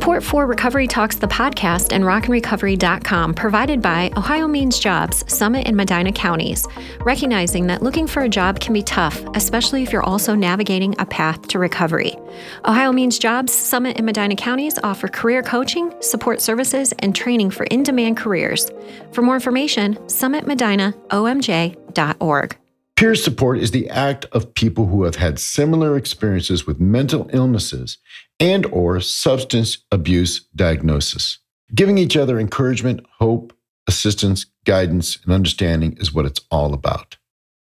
Support for Recovery Talks, the podcast, and rockandrecovery.com provided by Ohio Means Jobs, Summit and Medina counties, recognizing that looking for a job can be tough, especially if you're also navigating a path to recovery. Ohio Means Jobs, Summit and Medina counties offer career coaching, support services, and training for in demand careers. For more information, summitmedinaomj.org. Peer support is the act of people who have had similar experiences with mental illnesses and or substance abuse diagnosis. Giving each other encouragement, hope, assistance, guidance, and understanding is what it's all about.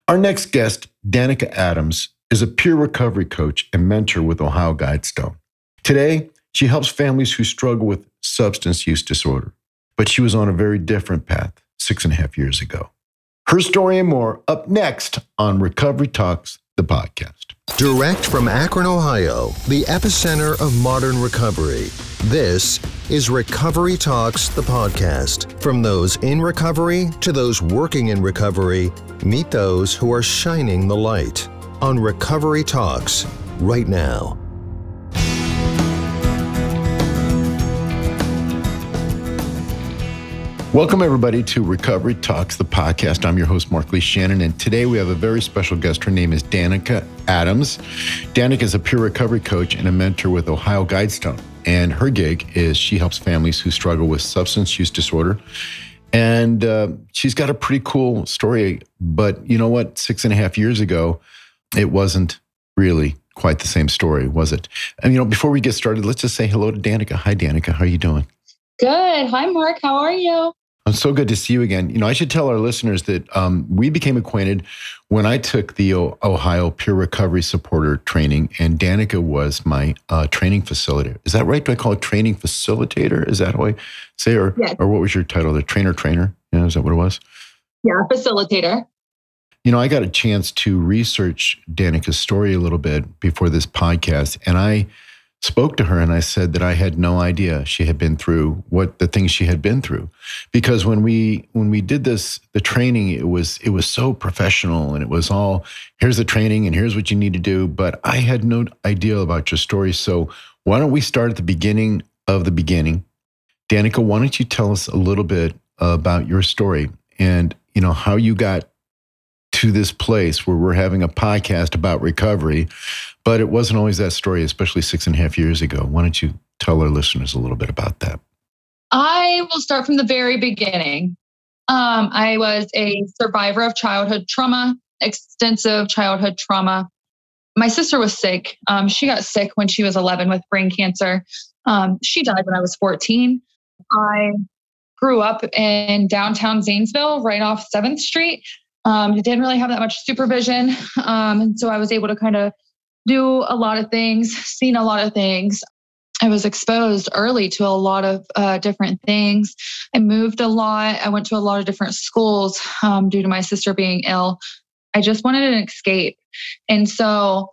Our next guest, Danica Adams, is a peer recovery coach and mentor with Ohio Guidestone. Today, she helps families who struggle with substance use disorder, but she was on a very different path six and a half years ago. Her story and more up next on Recovery Talks, the podcast. Direct from Akron, Ohio, the epicenter of modern recovery. This is Recovery Talks, the podcast. From those in recovery to those working in recovery, meet those who are shining the light on Recovery Talks right now. Welcome, everybody, to Recovery Talks, the podcast. I'm your host, Mark Lee Shannon, and today we have a very special guest. Her name is Danica Adams. Danica is a peer recovery coach and a mentor with Ohio Guidestone. And her gig is she helps families who struggle with substance use disorder. And uh, she's got a pretty cool story. But you know what? Six and a half years ago, it wasn't really quite the same story, was it? And, you know, before we get started, let's just say hello to Danica. Hi, Danica. How are you doing? Good. Hi, Mark. How are you? I'm so good to see you again. You know, I should tell our listeners that um, we became acquainted when I took the o- Ohio Peer Recovery Supporter training, and Danica was my uh, training facilitator. Is that right? Do I call it training facilitator? Is that how I say, or yes. or what was your title? The trainer trainer? Yeah, is that what it was? Yeah, facilitator. You know, I got a chance to research Danica's story a little bit before this podcast, and I spoke to her and I said that I had no idea she had been through what the things she had been through. Because when we when we did this the training it was it was so professional and it was all here's the training and here's what you need to do. But I had no idea about your story. So why don't we start at the beginning of the beginning? Danica why don't you tell us a little bit about your story and you know how you got to this place where we're having a podcast about recovery but it wasn't always that story, especially six and a half years ago. Why don't you tell our listeners a little bit about that? I will start from the very beginning. Um, I was a survivor of childhood trauma, extensive childhood trauma. My sister was sick. Um, she got sick when she was 11 with brain cancer. Um, she died when I was 14. I grew up in downtown Zanesville, right off 7th Street. Um, didn't really have that much supervision. Um, and so I was able to kind of do a lot of things, seen a lot of things. I was exposed early to a lot of uh, different things. I moved a lot. I went to a lot of different schools um, due to my sister being ill. I just wanted an escape. And so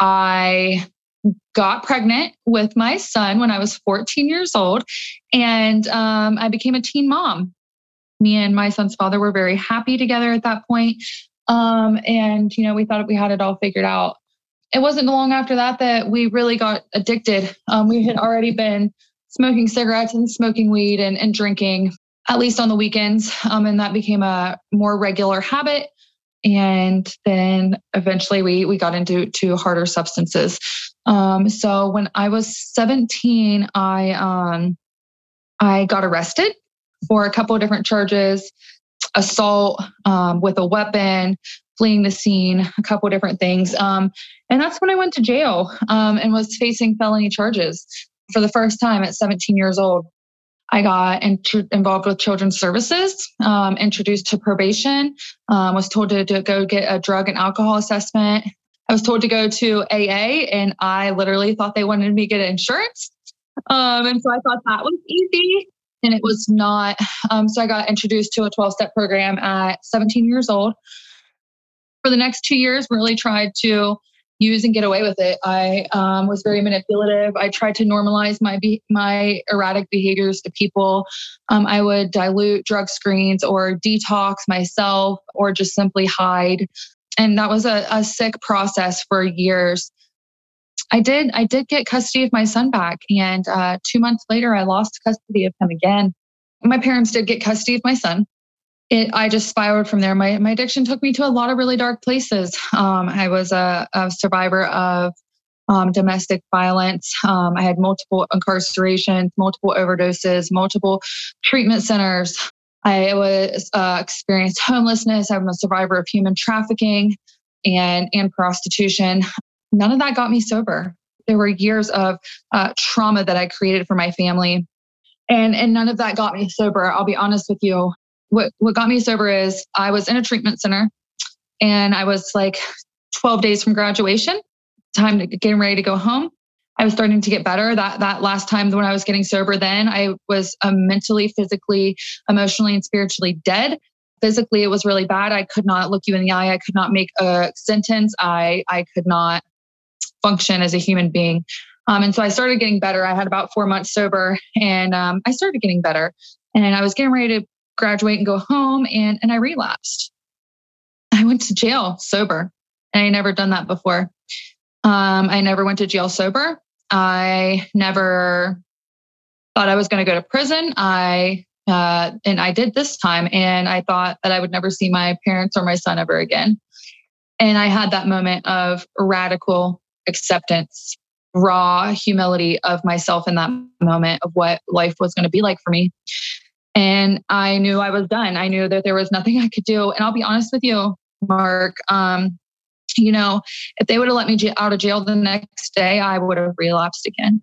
I got pregnant with my son when I was 14 years old, and um, I became a teen mom. Me and my son's father were very happy together at that point. Um, and, you know, we thought we had it all figured out it wasn't long after that that we really got addicted. Um, we had already been smoking cigarettes and smoking weed and, and drinking, at least on the weekends. Um, and that became a more regular habit. And then eventually we, we got into to harder substances. Um, so when I was 17, I, um, I got arrested for a couple of different charges assault um, with a weapon, fleeing the scene, a couple of different things. Um, and that's when I went to jail um, and was facing felony charges for the first time at 17 years old. I got int- involved with children's services, um, introduced to probation, um, was told to, to go get a drug and alcohol assessment. I was told to go to AA, and I literally thought they wanted me to get insurance. Um, and so I thought that was easy and it was not. Um, so I got introduced to a 12 step program at 17 years old for the next two years, really tried to use and get away with it. I um, was very manipulative. I tried to normalize my be- my erratic behaviors to people. Um, I would dilute drug screens or detox myself, or just simply hide. And that was a, a sick process for years. I did. I did get custody of my son back, and uh, two months later, I lost custody of him again. My parents did get custody of my son. It, I just spiraled from there. My my addiction took me to a lot of really dark places. Um, I was a, a survivor of um, domestic violence. Um, I had multiple incarcerations, multiple overdoses, multiple treatment centers. I was uh, experienced homelessness. I'm a survivor of human trafficking and and prostitution none of that got me sober. There were years of uh, trauma that I created for my family, and and none of that got me sober. I'll be honest with you. What what got me sober is I was in a treatment center, and I was like 12 days from graduation, time to getting ready to go home. I was starting to get better. That that last time when I was getting sober, then I was um, mentally, physically, emotionally, and spiritually dead physically it was really bad i could not look you in the eye i could not make a sentence i i could not function as a human being. Um, and so I started getting better. I had about four months sober and um, I started getting better. And I was getting ready to graduate and go home and, and I relapsed. I went to jail sober and I never done that before. Um, I never went to jail sober. I never thought I was going to go to prison. I uh, and I did this time, and I thought that I would never see my parents or my son ever again. And I had that moment of radical acceptance, raw humility of myself in that moment of what life was going to be like for me. And I knew I was done. I knew that there was nothing I could do. And I'll be honest with you, Mark. Um, you know, if they would have let me out of jail the next day, I would have relapsed again.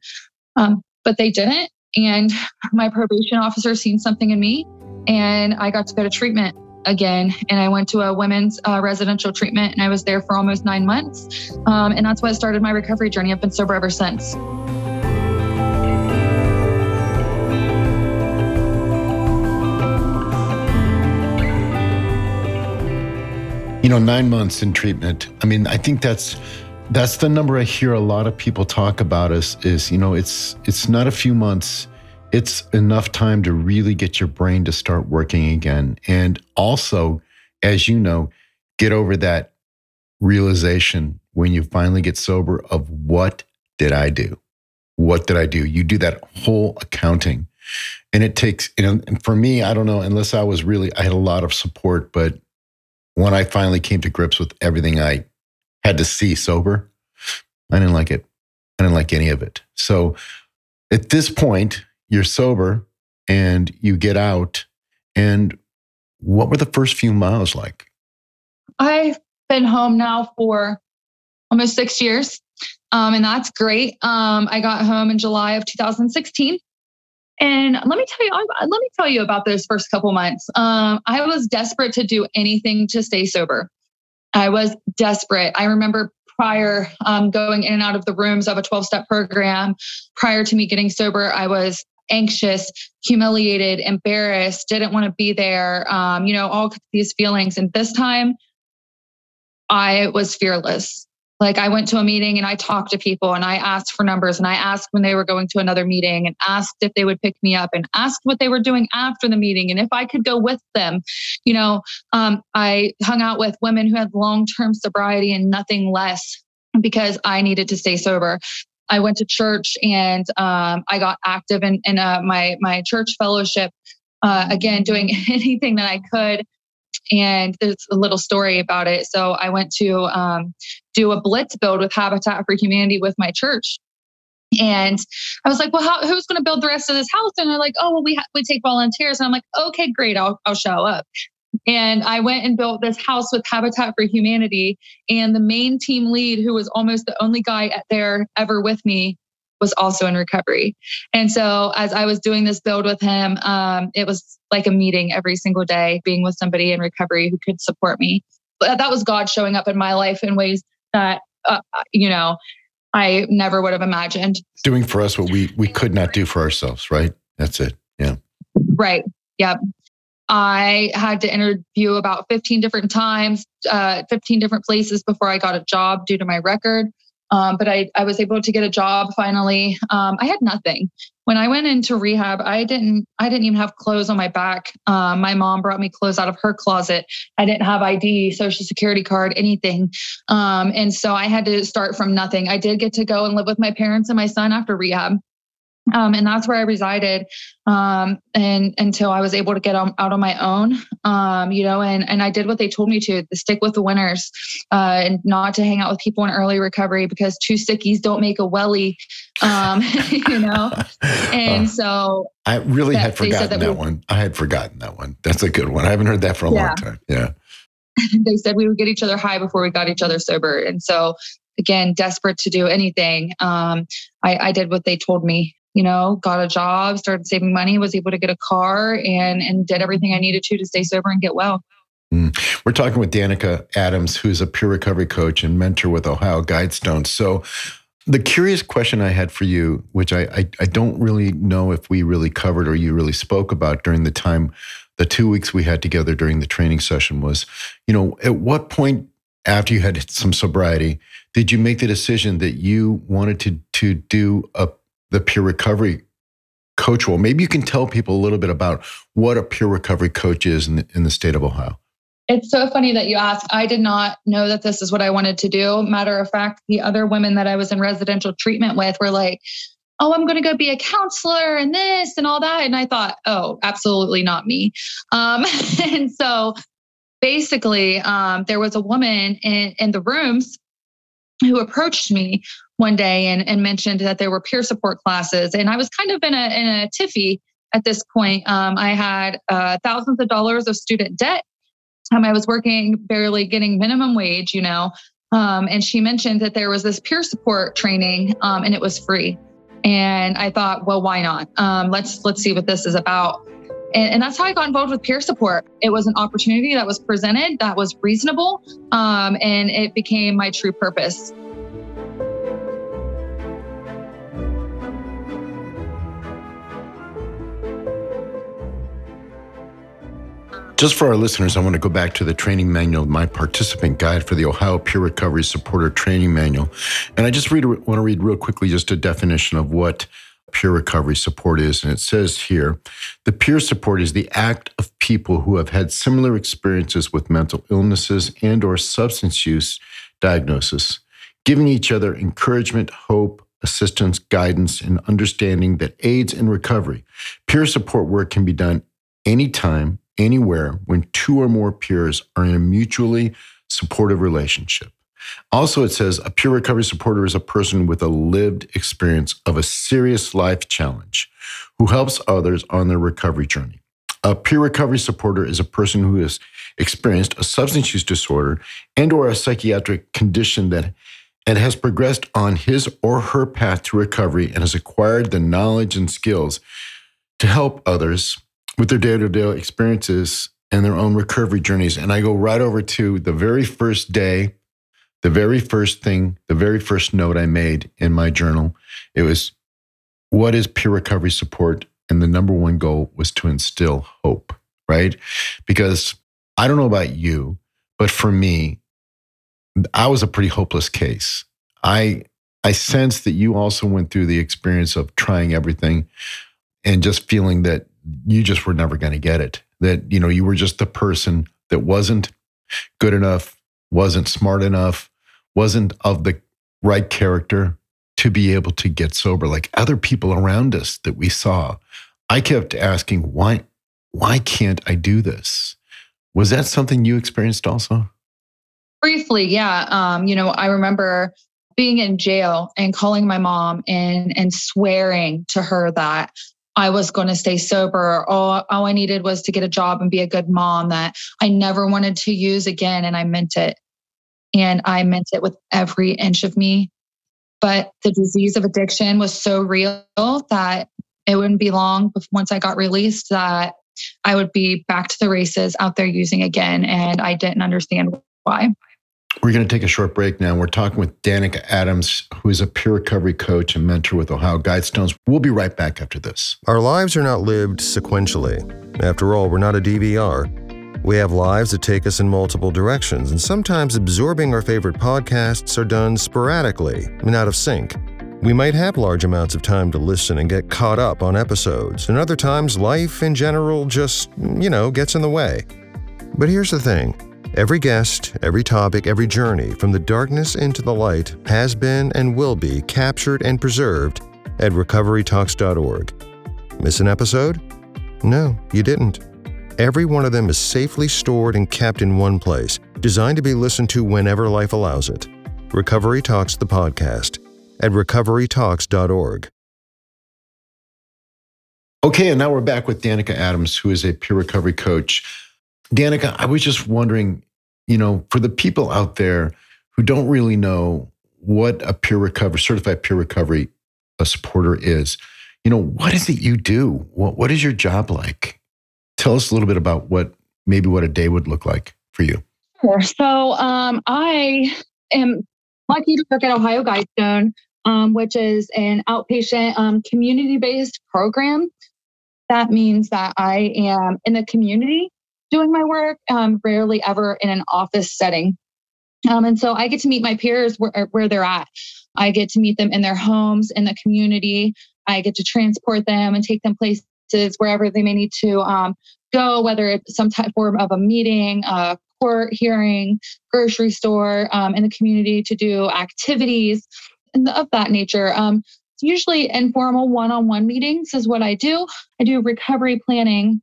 Um, but they didn't. And my probation officer seen something in me, and I got to go to treatment again and i went to a women's uh, residential treatment and i was there for almost nine months. Um, and that's what started my recovery journey. I've been sober ever since. You know nine months in treatment i mean i think that's that's the number i hear a lot of people talk about is is you know it's it's not a few months it's enough time to really get your brain to start working again. And also, as you know, get over that realization when you finally get sober of what did I do? What did I do? You do that whole accounting. And it takes, you know, and for me, I don't know, unless I was really, I had a lot of support, but when I finally came to grips with everything I had to see sober, I didn't like it. I didn't like any of it. So at this point, you're sober and you get out. And what were the first few miles like? I've been home now for almost six years. Um, and that's great. Um, I got home in July of 2016. And let me tell you, let me tell you about those first couple months. Um, I was desperate to do anything to stay sober. I was desperate. I remember prior um, going in and out of the rooms of a 12 step program prior to me getting sober i was anxious, humiliated, embarrassed, didn't want to be there, um, you know, all these feelings. And this time I was fearless. Like I went to a meeting and I talked to people and I asked for numbers and I asked when they were going to another meeting and asked if they would pick me up and asked what they were doing after the meeting and if I could go with them. You know, um, I hung out with women who had long term sobriety and nothing less because I needed to stay sober. I went to church and um, I got active in, in uh, my my church fellowship. Uh, again, doing anything that I could. And there's a little story about it. So I went to um, do a blitz build with Habitat for Humanity with my church. And I was like, well, how, who's going to build the rest of this house? And they're like, oh, well, we, ha- we take volunteers. And I'm like, okay, great. I'll, I'll show up. And I went and built this house with Habitat for Humanity. And the main team lead, who was almost the only guy there ever with me, was also in recovery. And so as I was doing this build with him, um, it was like a meeting every single day, being with somebody in recovery who could support me. But that was God showing up in my life in ways that, uh, you know, I never would have imagined. Doing for us what we we could not do for ourselves, right? That's it. Yeah. Right. Yep. I had to interview about 15 different times, uh, 15 different places before I got a job due to my record. Um, but I, I was able to get a job finally. Um, I had nothing when I went into rehab. I didn't I didn't even have clothes on my back. Um, my mom brought me clothes out of her closet. I didn't have ID, social security card, anything. Um, and so I had to start from nothing. I did get to go and live with my parents and my son after rehab. Um, and that's where I resided, um, and until I was able to get on, out on my own, um, you know, and and I did what they told me to, to stick with the winners, uh, and not to hang out with people in early recovery because two stickies don't make a welly, um, you know, and uh, so I really that, had forgotten that, that we, one. I had forgotten that one. That's a good one. I haven't heard that for a yeah. long time. Yeah. they said we would get each other high before we got each other sober, and so again, desperate to do anything, um, I, I did what they told me you know, got a job, started saving money, was able to get a car and and did everything I needed to to stay sober and get well. Mm. We're talking with Danica Adams, who's a peer recovery coach and mentor with Ohio Guidestones. So the curious question I had for you, which I, I, I don't really know if we really covered or you really spoke about during the time, the two weeks we had together during the training session was, you know, at what point after you had some sobriety did you make the decision that you wanted to to do a the peer recovery coach role. Maybe you can tell people a little bit about what a peer recovery coach is in the, in the state of Ohio. It's so funny that you ask. I did not know that this is what I wanted to do. Matter of fact, the other women that I was in residential treatment with were like, oh, I'm going to go be a counselor and this and all that. And I thought, oh, absolutely not me. Um, and so basically, um, there was a woman in, in the rooms who approached me one day and, and mentioned that there were peer support classes. And I was kind of in a, in a tiffy at this point. Um, I had uh, thousands of dollars of student debt. Um, I was working barely getting minimum wage, you know. Um, and she mentioned that there was this peer support training um, and it was free. And I thought, well, why not? Um, let's let's see what this is about. And, and, that's how I got involved with peer support. It was an opportunity that was presented that was reasonable, um, and it became my true purpose. Just for our listeners, I want to go back to the training manual, my participant guide for the Ohio Peer Recovery Supporter Training Manual. And I just read, want to read real quickly just a definition of what peer recovery support is. And it says here the peer support is the act of people who have had similar experiences with mental illnesses and or substance use diagnosis, giving each other encouragement, hope, assistance, guidance, and understanding that aids in recovery. Peer support work can be done anytime, anywhere when two or more peers are in a mutually supportive relationship. Also, it says a peer recovery supporter is a person with a lived experience of a serious life challenge who helps others on their recovery journey. A peer recovery supporter is a person who has experienced a substance use disorder and or a psychiatric condition that and has progressed on his or her path to recovery and has acquired the knowledge and skills to help others with their day to day experiences and their own recovery journeys. And I go right over to the very first day, the very first thing, the very first note I made in my journal. It was, What is peer recovery support? And the number one goal was to instill hope, right? Because I don't know about you, but for me, I was a pretty hopeless case. I I sense that you also went through the experience of trying everything and just feeling that you just were never going to get it. That, you know, you were just the person that wasn't good enough, wasn't smart enough, wasn't of the right character to be able to get sober like other people around us that we saw. I kept asking, why, why can't I do this? Was that something you experienced also? Briefly, yeah. Um, you know, I remember being in jail and calling my mom and and swearing to her that I was going to stay sober. All, all I needed was to get a job and be a good mom that I never wanted to use again. And I meant it. And I meant it with every inch of me. But the disease of addiction was so real that it wouldn't be long once I got released that I would be back to the races out there using again. And I didn't understand why. We're going to take a short break now. We're talking with Danica Adams, who is a peer recovery coach and mentor with Ohio Guidestones. We'll be right back after this. Our lives are not lived sequentially. After all, we're not a DVR. We have lives that take us in multiple directions, and sometimes absorbing our favorite podcasts are done sporadically and out of sync. We might have large amounts of time to listen and get caught up on episodes, and other times life in general just, you know, gets in the way. But here's the thing every guest, every topic, every journey from the darkness into the light has been and will be captured and preserved at recoverytalks.org. Miss an episode? No, you didn't. Every one of them is safely stored and kept in one place, designed to be listened to whenever life allows it. Recovery Talks, the podcast, at recoverytalks.org. Okay, and now we're back with Danica Adams, who is a peer recovery coach. Danica, I was just wondering, you know, for the people out there who don't really know what a peer recovery, certified peer recovery a supporter is, you know, what is it you do? What, what is your job like? tell us a little bit about what maybe what a day would look like for you. Sure. So um, I am lucky to work at Ohio Guidestone, um, which is an outpatient um, community based program. That means that I am in the community doing my work, um, rarely ever in an office setting. Um, and so I get to meet my peers where, where they're at. I get to meet them in their homes, in the community. I get to transport them and take them places wherever they may need to um, go, whether it's some type form of a meeting, a court hearing, grocery store um, in the community to do activities of that nature. Um, usually informal one-on-one meetings is what I do. I do recovery planning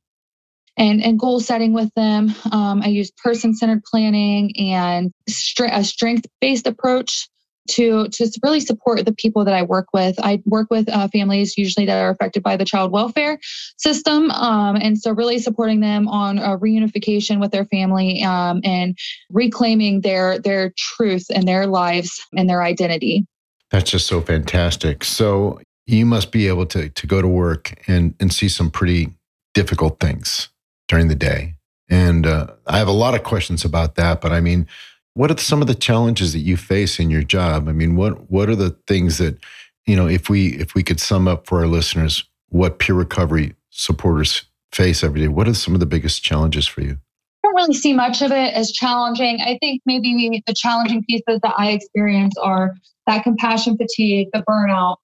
and, and goal setting with them. Um, I use person-centered planning and a strength-based approach to to really support the people that I work with. I work with uh, families usually that are affected by the child welfare system, um, and so really supporting them on a reunification with their family um, and reclaiming their their truth and their lives and their identity. That's just so fantastic. So you must be able to to go to work and and see some pretty difficult things during the day. And uh, I have a lot of questions about that, but I mean, what are some of the challenges that you face in your job? I mean, what what are the things that you know if we if we could sum up for our listeners what peer recovery supporters face every day? What are some of the biggest challenges for you? I don't really see much of it as challenging. I think maybe the challenging pieces that I experience are that compassion fatigue, the burnout.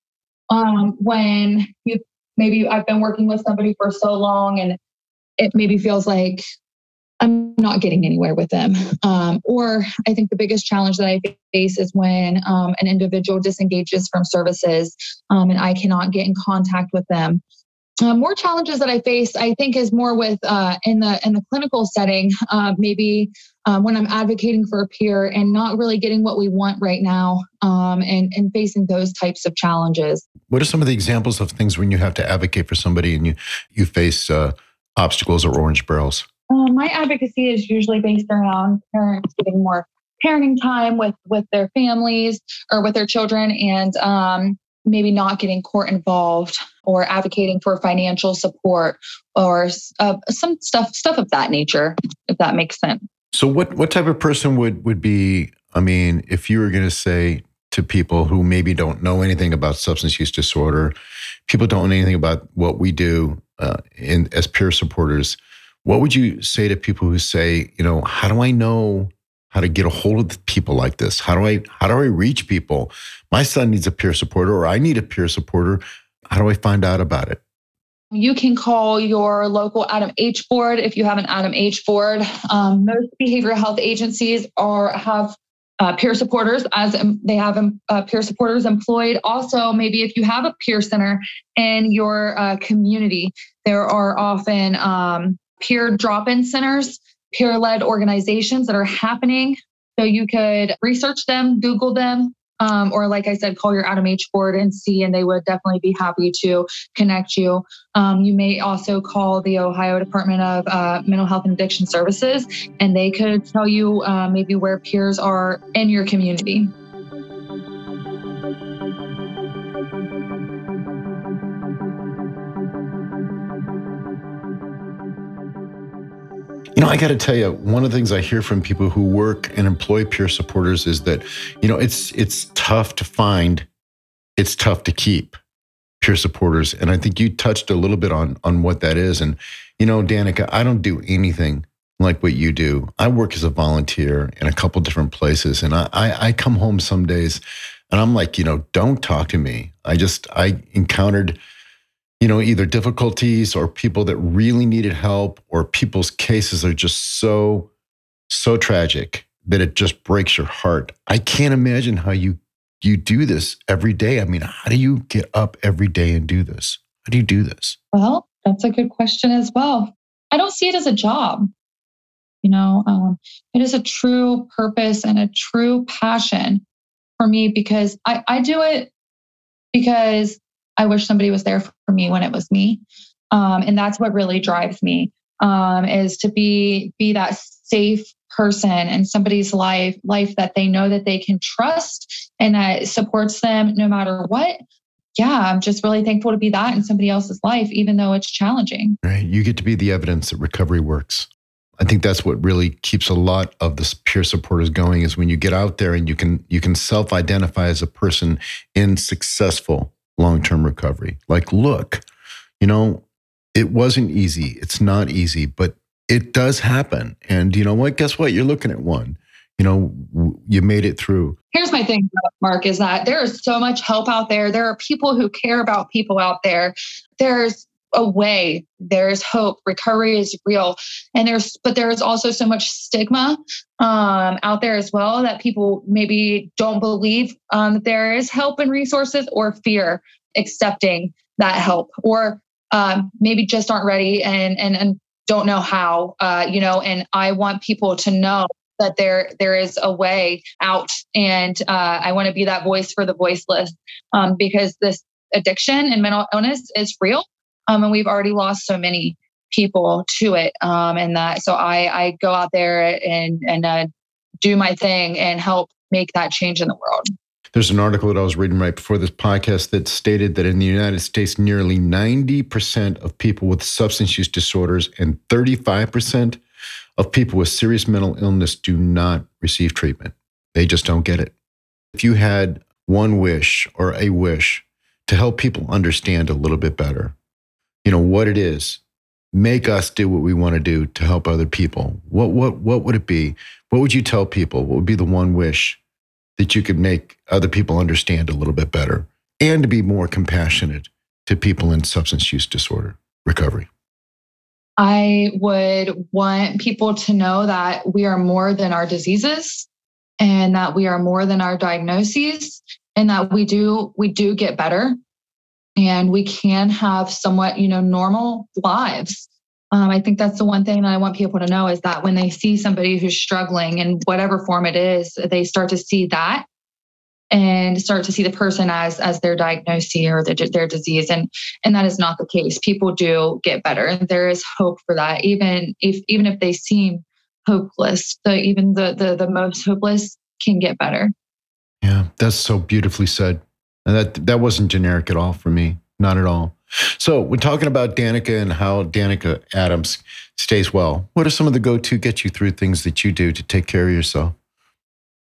Um, when you maybe I've been working with somebody for so long and it maybe feels like I'm not getting anywhere with them. Um, or I think the biggest challenge that I face is when um, an individual disengages from services um, and I cannot get in contact with them. Uh, more challenges that I face, I think, is more with uh, in the in the clinical setting. Uh, maybe um, when I'm advocating for a peer and not really getting what we want right now, um, and and facing those types of challenges. What are some of the examples of things when you have to advocate for somebody and you you face uh, obstacles or orange barrels? Uh, my advocacy is usually based around parents getting more parenting time with with their families or with their children, and um, maybe not getting court involved or advocating for financial support or uh, some stuff stuff of that nature, if that makes sense. So, what what type of person would would be? I mean, if you were going to say to people who maybe don't know anything about substance use disorder, people don't know anything about what we do uh, in as peer supporters what would you say to people who say, you know, how do I know how to get a hold of people like this? How do I how do I reach people? My son needs a peer supporter or I need a peer supporter. How do I find out about it? You can call your local ADAMH board if you have an ADAMH board. Um, most behavioral health agencies are have uh, peer supporters as um, they have um, uh, peer supporters employed. Also, maybe if you have a peer center in your uh, community, there are often um, peer drop in centers, peer led organizations that are happening. So you could research them, Google them, um, or like I said, call your ADAMH board and see, and they would definitely be happy to connect you. Um, you may also call the Ohio Department of uh, Mental Health and Addiction Services, and they could tell you uh, maybe where peers are in your community. Know, I got to tell you, one of the things I hear from people who work and employ peer supporters is that, you know, it's it's tough to find, it's tough to keep peer supporters, and I think you touched a little bit on on what that is. And you know, Danica, I don't do anything like what you do. I work as a volunteer in a couple different places, and I, I, I come home some days, and I'm like, you know, don't talk to me. I just I encountered, you know, either difficulties or people that really needed help, or people's cases are just so so tragic that it just breaks your heart. I can't imagine how you you do this every day. I mean, how do you get up every day and do this? How do you do this? Well, that's a good question as well. I don't see it as a job. You know, um, it is a true purpose and a true passion for me because I, I do it because I wish somebody was there for me when it was me. Um, and that's what really drives me um, is to be be that safe person in somebody's life life that they know that they can trust and that supports them no matter what. Yeah i'm just really thankful to be that in somebody else's life even though it's challenging. Right. You get to be the evidence that recovery works. I think that's what really keeps a lot of the peer supporters going is when you get out there and you can you can self-identify as a person in successful long-term recovery like look you know it wasn't easy it's not easy but it does happen. And you know what? Guess what? You're looking at one. You know, you made it through. Here's my thing, Mark, is that there is so much help out there. There are people who care about people out there. There's a way there's hope. Recovery is real. And there's but there's also so much stigma um, out there as well that people maybe don't believe um, that there is help and resources or fear accepting that help or um, maybe just aren't ready and and and don't know how, uh, you know, and I want people to know that there there is a way out, and uh, I want to be that voice for the voiceless um, because this addiction and mental illness is real, um, and we've already lost so many people to it, um, and that so I I go out there and and uh, do my thing and help make that change in the world. There's an article that I was reading right before this podcast that stated that in the United States, nearly 90% of people with substance use disorders and 35% of people with serious mental illness do not receive treatment. They just don't get it. If you had one wish or a wish to help people understand a little bit better, you know, what it is, make us do what we want to do to help other people. What what what would it be? What would you tell people? What would be the one wish that you could make other people understand a little bit better and to be more compassionate to people in substance use disorder recovery? I would want people to know that we are more than our diseases and that we are more than our diagnoses and that we do we do get better and we can have somewhat you know normal lives. Um, I think that's the one thing that I want people to know is that when they see somebody who's struggling in whatever form it is, they start to see that and start to see the person as as their diagnosis or their, their disease and and that is not the case. People do get better and there is hope for that. Even if even if they seem hopeless the even the the, the most hopeless can get better. Yeah that's so beautifully said and that that wasn't generic at all for me not at all so, we're talking about Danica and how Danica Adams stays well. What are some of the go to get you through things that you do to take care of yourself?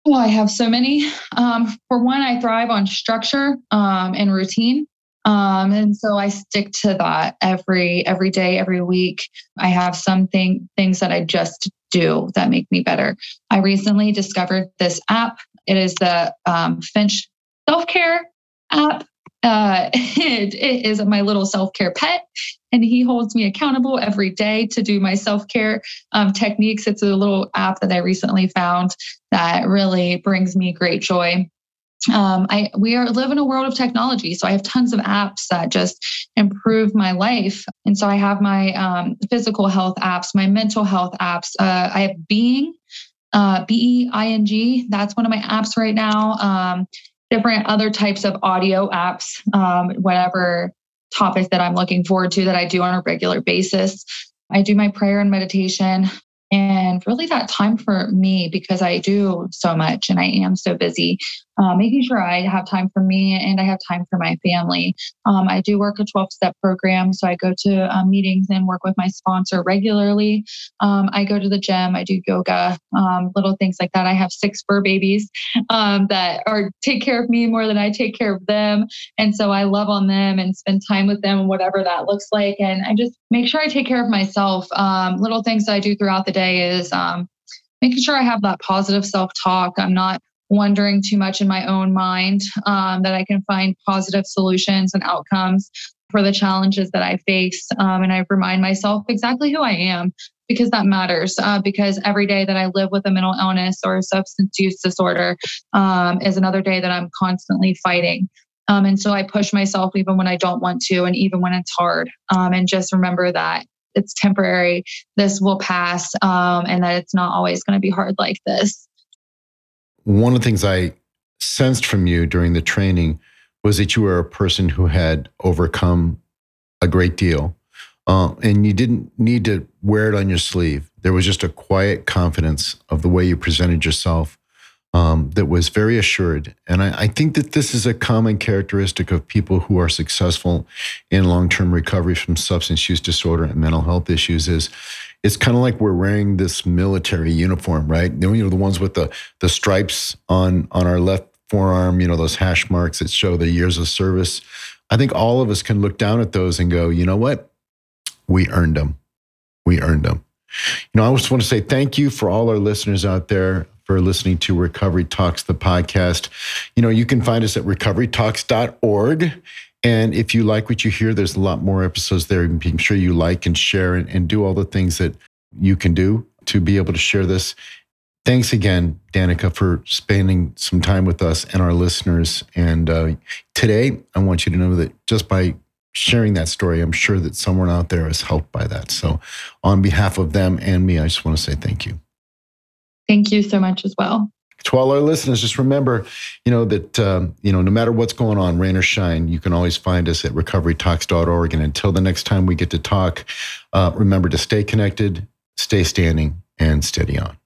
Well, I have so many. Um, for one, I thrive on structure um, and routine. Um, and so I stick to that every every day, every week. I have something things that I just do that make me better. I recently discovered this app. It is the um, Finch self care app uh, it, it is my little self care pet, and he holds me accountable every day to do my self care um, techniques. It's a little app that I recently found that really brings me great joy. Um, I we are live in a world of technology, so I have tons of apps that just improve my life. And so I have my um, physical health apps, my mental health apps. Uh, I have Being, uh, B E I N G. That's one of my apps right now. Um, different other types of audio apps, um, whatever topic that I'm looking forward to that I do on a regular basis. I do my prayer and meditation and really that time for me because I do so much and I am so busy. Uh, making sure I have time for me and I have time for my family. Um, I do work a 12 step program, so I go to um, meetings and work with my sponsor regularly. Um, I go to the gym, I do yoga, um, little things like that. I have six fur babies um, that are take care of me more than I take care of them, and so I love on them and spend time with them, whatever that looks like. And I just make sure I take care of myself. Um, little things I do throughout the day is making sure I have that positive self talk. I'm not wondering too much in my own mind, um, that I can find positive solutions and outcomes for the challenges that I face. Um, and I remind myself exactly who I am because that matters. Uh, because every day that I live with a mental illness or a substance use disorder um, is another day that I'm constantly fighting. Um, and so I push myself even when I don't want to, and even when it's hard. Um, and just remember that it's temporary. This will pass, um, and that it's not always going to be hard like this. One of the things I sensed from you during the training was that you were a person who had overcome a great deal. Uh, and you didn't need to wear it on your sleeve. There was just a quiet confidence of the way you presented yourself um, that was very assured. And I, I, think that this is a common characteristic of people who are successful in long-term recovery from substance use disorder and mental health issues. Is it's kind of like we're wearing this military uniform, right? You know, the ones with the the stripes on on our left forearm. You know, those hash marks that show the years of service. I think all of us can look down at those and go, you know what? We earned them. We earned them. You know, I just want to say thank you for all our listeners out there for listening to Recovery Talks, the podcast. You know, you can find us at recoverytalks.org. And if you like what you hear, there's a lot more episodes there. Be sure you like and share and, and do all the things that you can do to be able to share this. Thanks again, Danica, for spending some time with us and our listeners. And uh, today, I want you to know that just by sharing that story, I'm sure that someone out there is helped by that. So, on behalf of them and me, I just want to say thank you. Thank you so much as well. To all our listeners, just remember, you know, that, um, you know, no matter what's going on, rain or shine, you can always find us at recoverytalks.org. And until the next time we get to talk, uh, remember to stay connected, stay standing, and steady on.